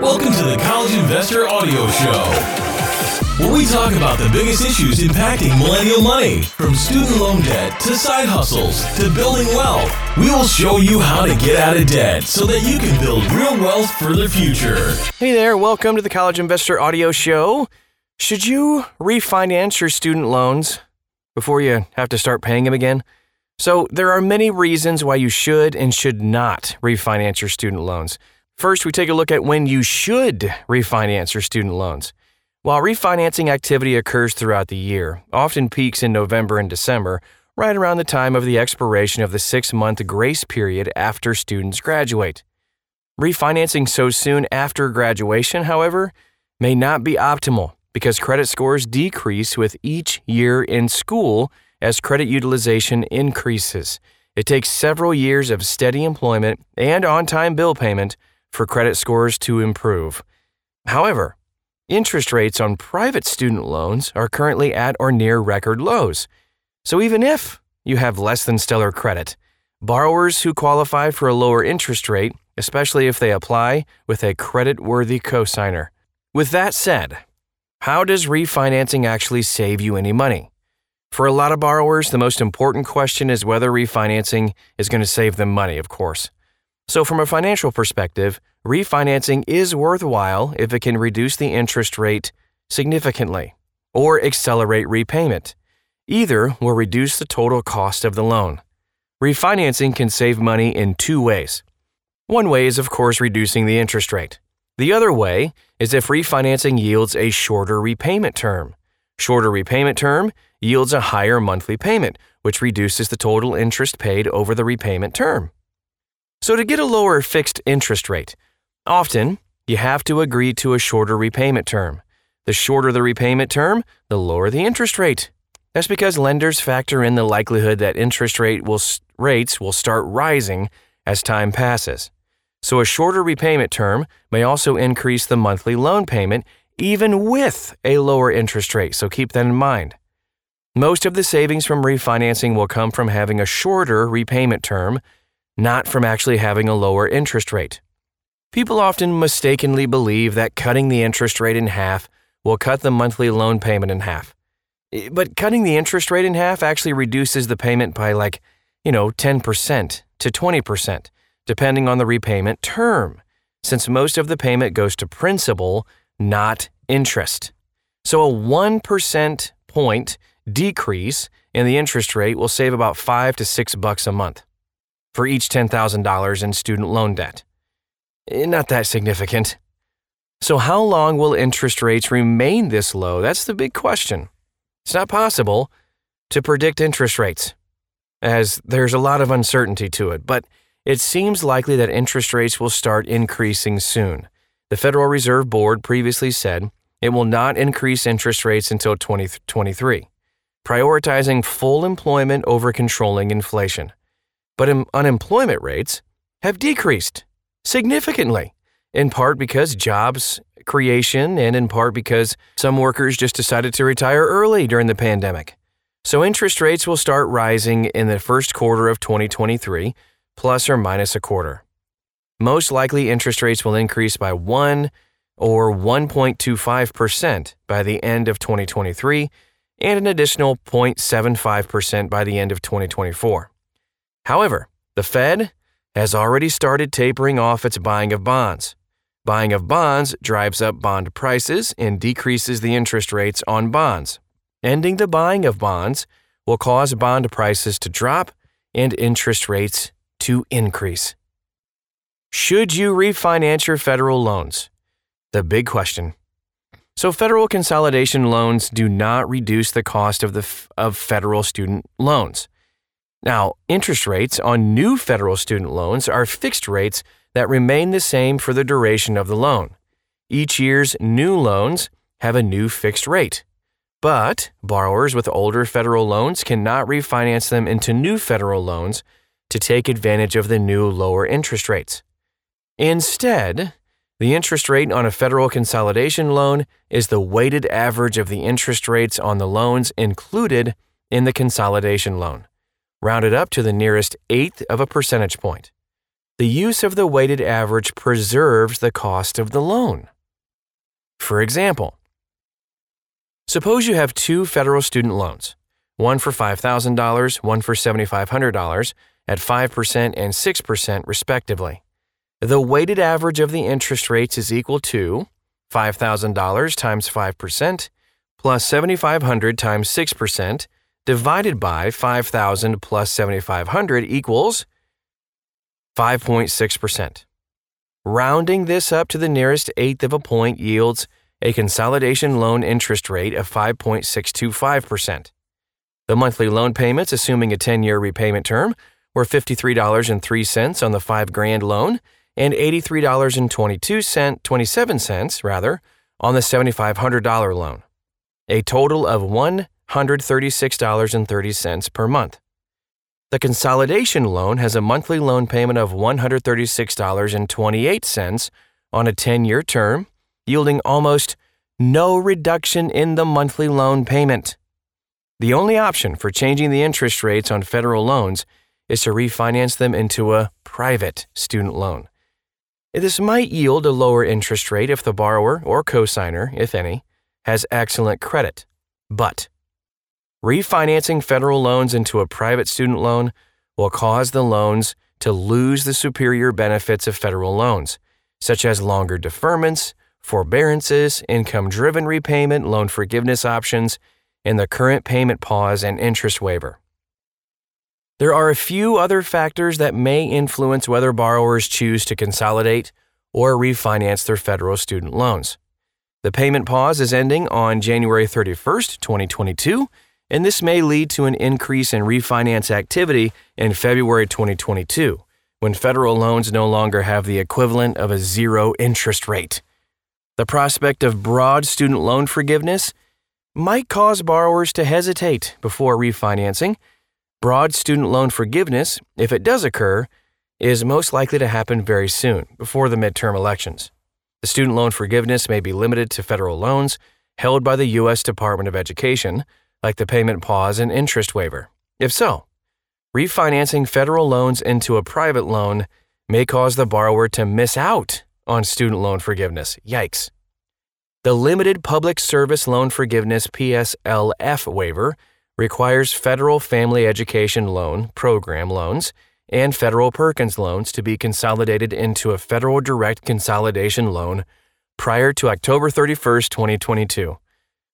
Welcome to the College Investor Audio Show, where we talk about the biggest issues impacting millennial money, from student loan debt to side hustles to building wealth. We will show you how to get out of debt so that you can build real wealth for the future. Hey there, welcome to the College Investor Audio Show. Should you refinance your student loans before you have to start paying them again? So, there are many reasons why you should and should not refinance your student loans. First, we take a look at when you should refinance your student loans. While refinancing activity occurs throughout the year, often peaks in November and December, right around the time of the expiration of the six month grace period after students graduate. Refinancing so soon after graduation, however, may not be optimal because credit scores decrease with each year in school as credit utilization increases. It takes several years of steady employment and on time bill payment for credit scores to improve. However, interest rates on private student loans are currently at or near record lows. So even if you have less than stellar credit, borrowers who qualify for a lower interest rate, especially if they apply with a credit worthy cosigner. With that said, how does refinancing actually save you any money? For a lot of borrowers, the most important question is whether refinancing is going to save them money, of course. So, from a financial perspective, refinancing is worthwhile if it can reduce the interest rate significantly or accelerate repayment. Either will reduce the total cost of the loan. Refinancing can save money in two ways. One way is, of course, reducing the interest rate. The other way is if refinancing yields a shorter repayment term. Shorter repayment term yields a higher monthly payment, which reduces the total interest paid over the repayment term. So, to get a lower fixed interest rate, often you have to agree to a shorter repayment term. The shorter the repayment term, the lower the interest rate. That's because lenders factor in the likelihood that interest rate will, rates will start rising as time passes. So, a shorter repayment term may also increase the monthly loan payment even with a lower interest rate, so keep that in mind. Most of the savings from refinancing will come from having a shorter repayment term, not from actually having a lower interest rate. People often mistakenly believe that cutting the interest rate in half will cut the monthly loan payment in half. Eh, but cutting the interest rate in half actually reduces the payment by like, you know, 10% to 20%, depending on the repayment term, since most of the payment goes to principal, not interest. So a 1% point decrease in the interest rate will save about 5 to 6 bucks a month for each $10,000 in student loan debt. Eh, not that significant. So, how long will interest rates remain this low? That's the big question. It's not possible to predict interest rates, as there's a lot of uncertainty to it, but it seems likely that interest rates will start increasing soon. The Federal Reserve Board previously said it will not increase interest rates until 2023, prioritizing full employment over controlling inflation. But unemployment rates have decreased significantly, in part because jobs creation and in part because some workers just decided to retire early during the pandemic. So interest rates will start rising in the first quarter of 2023, plus or minus a quarter. Most likely, interest rates will increase by 1 or 1.25% by the end of 2023 and an additional 0.75% by the end of 2024. However, the Fed has already started tapering off its buying of bonds. Buying of bonds drives up bond prices and decreases the interest rates on bonds. Ending the buying of bonds will cause bond prices to drop and interest rates to increase. Should you refinance your federal loans? The big question. So, federal consolidation loans do not reduce the cost of, the f- of federal student loans. Now, interest rates on new federal student loans are fixed rates that remain the same for the duration of the loan. Each year's new loans have a new fixed rate. But borrowers with older federal loans cannot refinance them into new federal loans to take advantage of the new lower interest rates. Instead, the interest rate on a federal consolidation loan is the weighted average of the interest rates on the loans included in the consolidation loan, rounded up to the nearest eighth of a percentage point. the use of the weighted average preserves the cost of the loan. For example, suppose you have two federal student loans, one for $5,000, one for $7,500, at 5% and 6% respectively. The weighted average of the interest rates is equal to $5,000 times 5% plus 7,500 times 6% divided by 5,000 plus 7,500 equals 5.6%. Rounding this up to the nearest eighth of a point yields a consolidation loan interest rate of 5.625%. The monthly loan payments, assuming a 10 year repayment term, were $53.03 on the 5 grand loan and $83.22 27 cents rather on the $7500 loan. A total of $136.30 per month. The consolidation loan has a monthly loan payment of $136.28 on a 10 year term, yielding almost no reduction in the monthly loan payment. The only option for changing the interest rates on federal loans is to refinance them into a private student loan. This might yield a lower interest rate if the borrower or cosigner, if any, has excellent credit. But refinancing federal loans into a private student loan will cause the loans to lose the superior benefits of federal loans, such as longer deferments, forbearances, income driven repayment, loan forgiveness options, and the current payment pause and interest waiver. There are a few other factors that may influence whether borrowers choose to consolidate or refinance their federal student loans. The payment pause is ending on January 31st, 2022, and this may lead to an increase in refinance activity in February 2022, when federal loans no longer have the equivalent of a zero interest rate. The prospect of broad student loan forgiveness might cause borrowers to hesitate before refinancing Broad student loan forgiveness, if it does occur, is most likely to happen very soon, before the midterm elections. The student loan forgiveness may be limited to federal loans held by the U.S. Department of Education, like the payment pause and interest waiver. If so, refinancing federal loans into a private loan may cause the borrower to miss out on student loan forgiveness. Yikes. The Limited Public Service Loan Forgiveness PSLF waiver requires federal family education loan program loans and federal Perkins loans to be consolidated into a federal direct consolidation loan prior to October 31, 2022.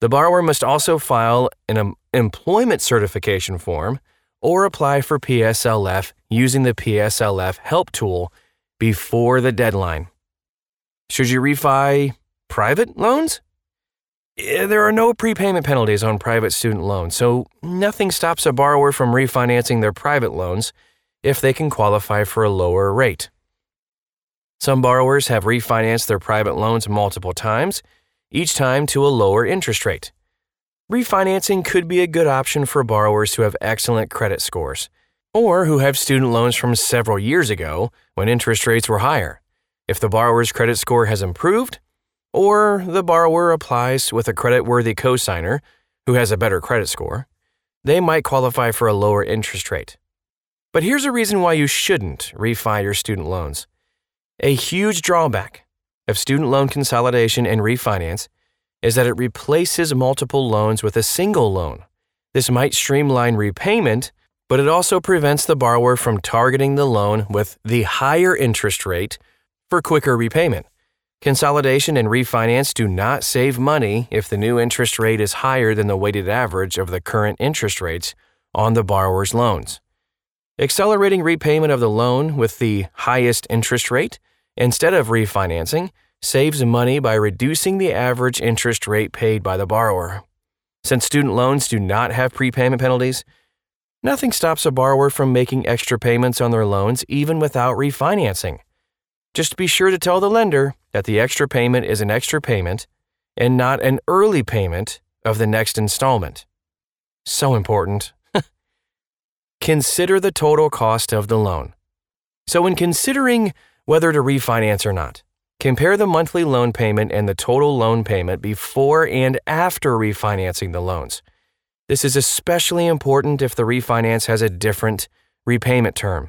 The borrower must also file an employment certification form or apply for PSLF using the PSLF help tool before the deadline. Should you refi private loans? Eh, there are no prepayment penalties on private student loans, so nothing stops a borrower from refinancing their private loans if they can qualify for a lower rate. Some borrowers have refinanced their private loans multiple times, each time to a lower interest rate. Refinancing could be a good option for borrowers who have excellent credit scores, or who have student loans from several years ago when interest rates were higher. If the borrower's credit score has improved, or the borrower applies with a creditworthy cosigner who has a better credit score, they might qualify for a lower interest rate. But here's a reason why you shouldn't refi your student loans. A huge drawback of student loan consolidation and refinance is that it replaces multiple loans with a single loan. This might streamline repayment, but it also prevents the borrower from targeting the loan with the higher interest rate for quicker repayment. Consolidation and refinance do not save money if the new interest rate is higher than the weighted average of the current interest rates on the borrower's loans. Accelerating repayment of the loan with the highest interest rate instead of refinancing saves money by reducing the average interest rate paid by the borrower. Since student loans do not have prepayment penalties, nothing stops a borrower from making extra payments on their loans even without refinancing. Just be sure to tell the lender that the extra payment is an extra payment and not an early payment of the next installment. So important. Consider the total cost of the loan. So, when considering whether to refinance or not, compare the monthly loan payment and the total loan payment before and after refinancing the loans. This is especially important if the refinance has a different repayment term.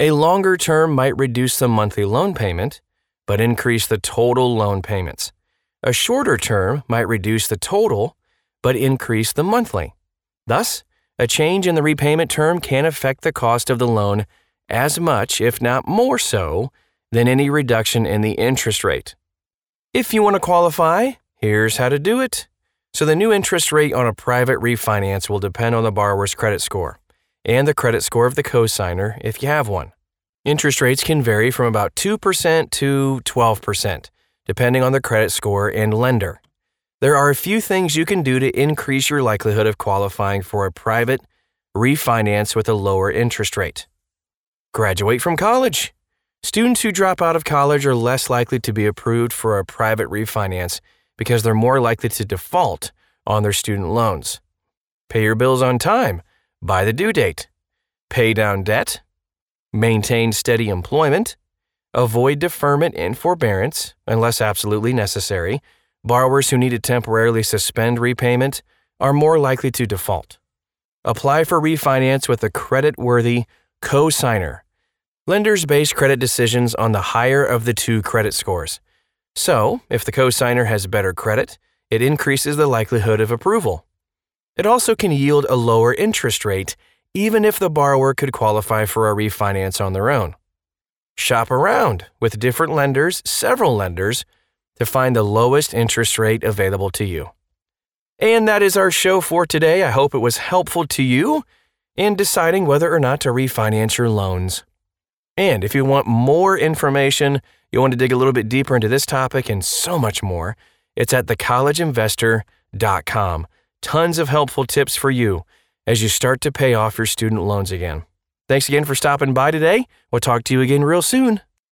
A longer term might reduce the monthly loan payment, but increase the total loan payments. A shorter term might reduce the total, but increase the monthly. Thus, a change in the repayment term can affect the cost of the loan as much, if not more so, than any reduction in the interest rate. If you want to qualify, here's how to do it. So, the new interest rate on a private refinance will depend on the borrower's credit score and the credit score of the cosigner if you have one. Interest rates can vary from about 2% to 12%, depending on the credit score and lender. There are a few things you can do to increase your likelihood of qualifying for a private refinance with a lower interest rate. Graduate from college. Students who drop out of college are less likely to be approved for a private refinance because they're more likely to default on their student loans. Pay your bills on time by the due date. Pay down debt. Maintain steady employment. Avoid deferment and forbearance unless absolutely necessary. Borrowers who need to temporarily suspend repayment are more likely to default. Apply for refinance with a credit worthy co signer. Lenders base credit decisions on the higher of the two credit scores. So, if the cosigner has better credit, it increases the likelihood of approval. It also can yield a lower interest rate, even if the borrower could qualify for a refinance on their own. Shop around with different lenders, several lenders, to find the lowest interest rate available to you. And that is our show for today. I hope it was helpful to you in deciding whether or not to refinance your loans. And if you want more information, you want to dig a little bit deeper into this topic and so much more, it's at thecollegeinvestor.com. Tons of helpful tips for you as you start to pay off your student loans again. Thanks again for stopping by today. We'll talk to you again real soon.